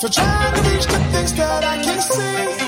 So trying to reach the things that I can see.